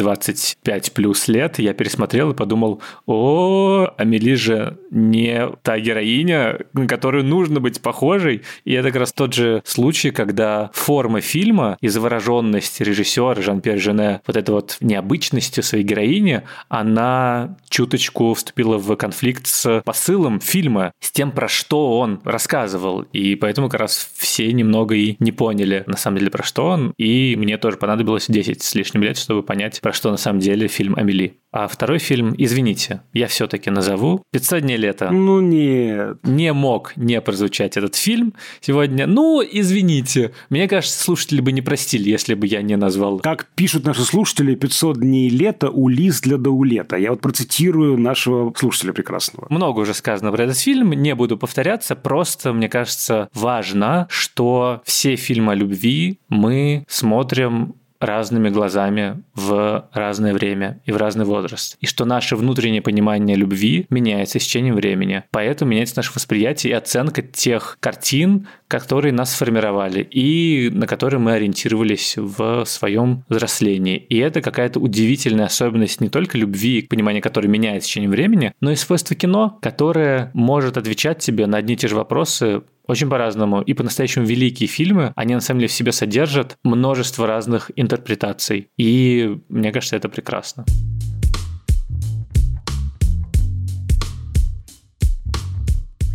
25 плюс лет, я пересмотрел и подумал, о, Амели же не та героиня, на которую нужно быть похожей. И это как раз тот же случай, когда форма фильма и завороженность режиссера Жан-Пьер Жене вот этой вот необычностью своей героини, она чуточку вступила в конфликт с посылом фильма, с тем, про что он рассказывал. И поэтому как раз все немного и не поняли, на самом деле, про что он. И мне тоже понадобилось 10 с лишним лет, чтобы понять, про что на самом деле фильм «Амели». А второй фильм, извините, я все-таки назову «500 дней лета». Ну нет. Не мог не прозвучать этот фильм сегодня. Ну, извините. Мне кажется, слушатели бы не простили, если бы я не назвал. Как пишут наши слушатели, «500 дней лета» у Лиз для Даулета. Я вот процитирую нашего слушателя прекрасного. Много уже сказано про этот фильм, не буду повторяться, просто, мне кажется, важно, что все фильмы о любви мы смотрим разными глазами в разное время и в разный возраст. И что наше внутреннее понимание любви меняется с течением времени. Поэтому меняется наше восприятие и оценка тех картин, которые нас сформировали и на которые мы ориентировались в своем взрослении. И это какая-то удивительная особенность не только любви, понимание которой меняется с течением времени, но и свойство кино, которое может отвечать тебе на одни и те же вопросы очень по-разному. И по-настоящему великие фильмы, они на самом деле в себе содержат множество разных интерпретаций. И мне кажется, это прекрасно.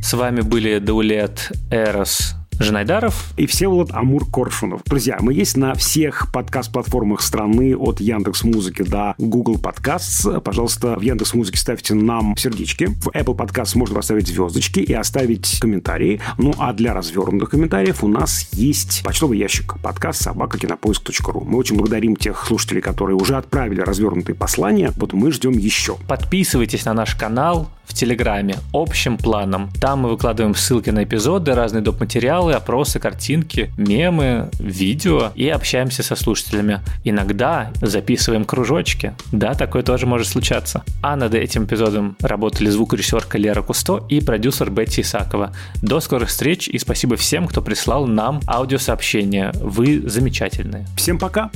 С вами были Даулет Эрос Жанайдаров и Всеволод Амур Коршунов. Друзья, мы есть на всех подкаст-платформах страны от Яндекс Музыки до Google Podcasts. Пожалуйста, в Яндекс Музыке ставьте нам сердечки. В Apple Podcast можно поставить звездочки и оставить комментарии. Ну а для развернутых комментариев у нас есть почтовый ящик подкаст собакакинопоиск.ру. Мы очень благодарим тех слушателей, которые уже отправили развернутые послания. Вот мы ждем еще. Подписывайтесь на наш канал в Телеграме общим планом. Там мы выкладываем ссылки на эпизоды, разные доп. Материалы, опросы, картинки, мемы, видео и общаемся со слушателями. Иногда записываем кружочки. Да, такое тоже может случаться. А над этим эпизодом работали звукорежиссерка Лера Кусто и продюсер Бетти Исакова. До скорых встреч и спасибо всем, кто прислал нам аудиосообщения. Вы замечательные. Всем пока!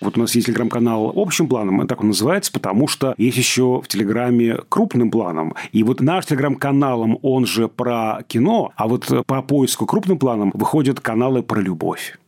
Вот у нас есть телеграм-канал общим планом, так он называется, потому что есть еще в телеграме крупным планом. И вот наш телеграм-каналом, он же про кино, а вот по поиску крупным планом выходят каналы про любовь.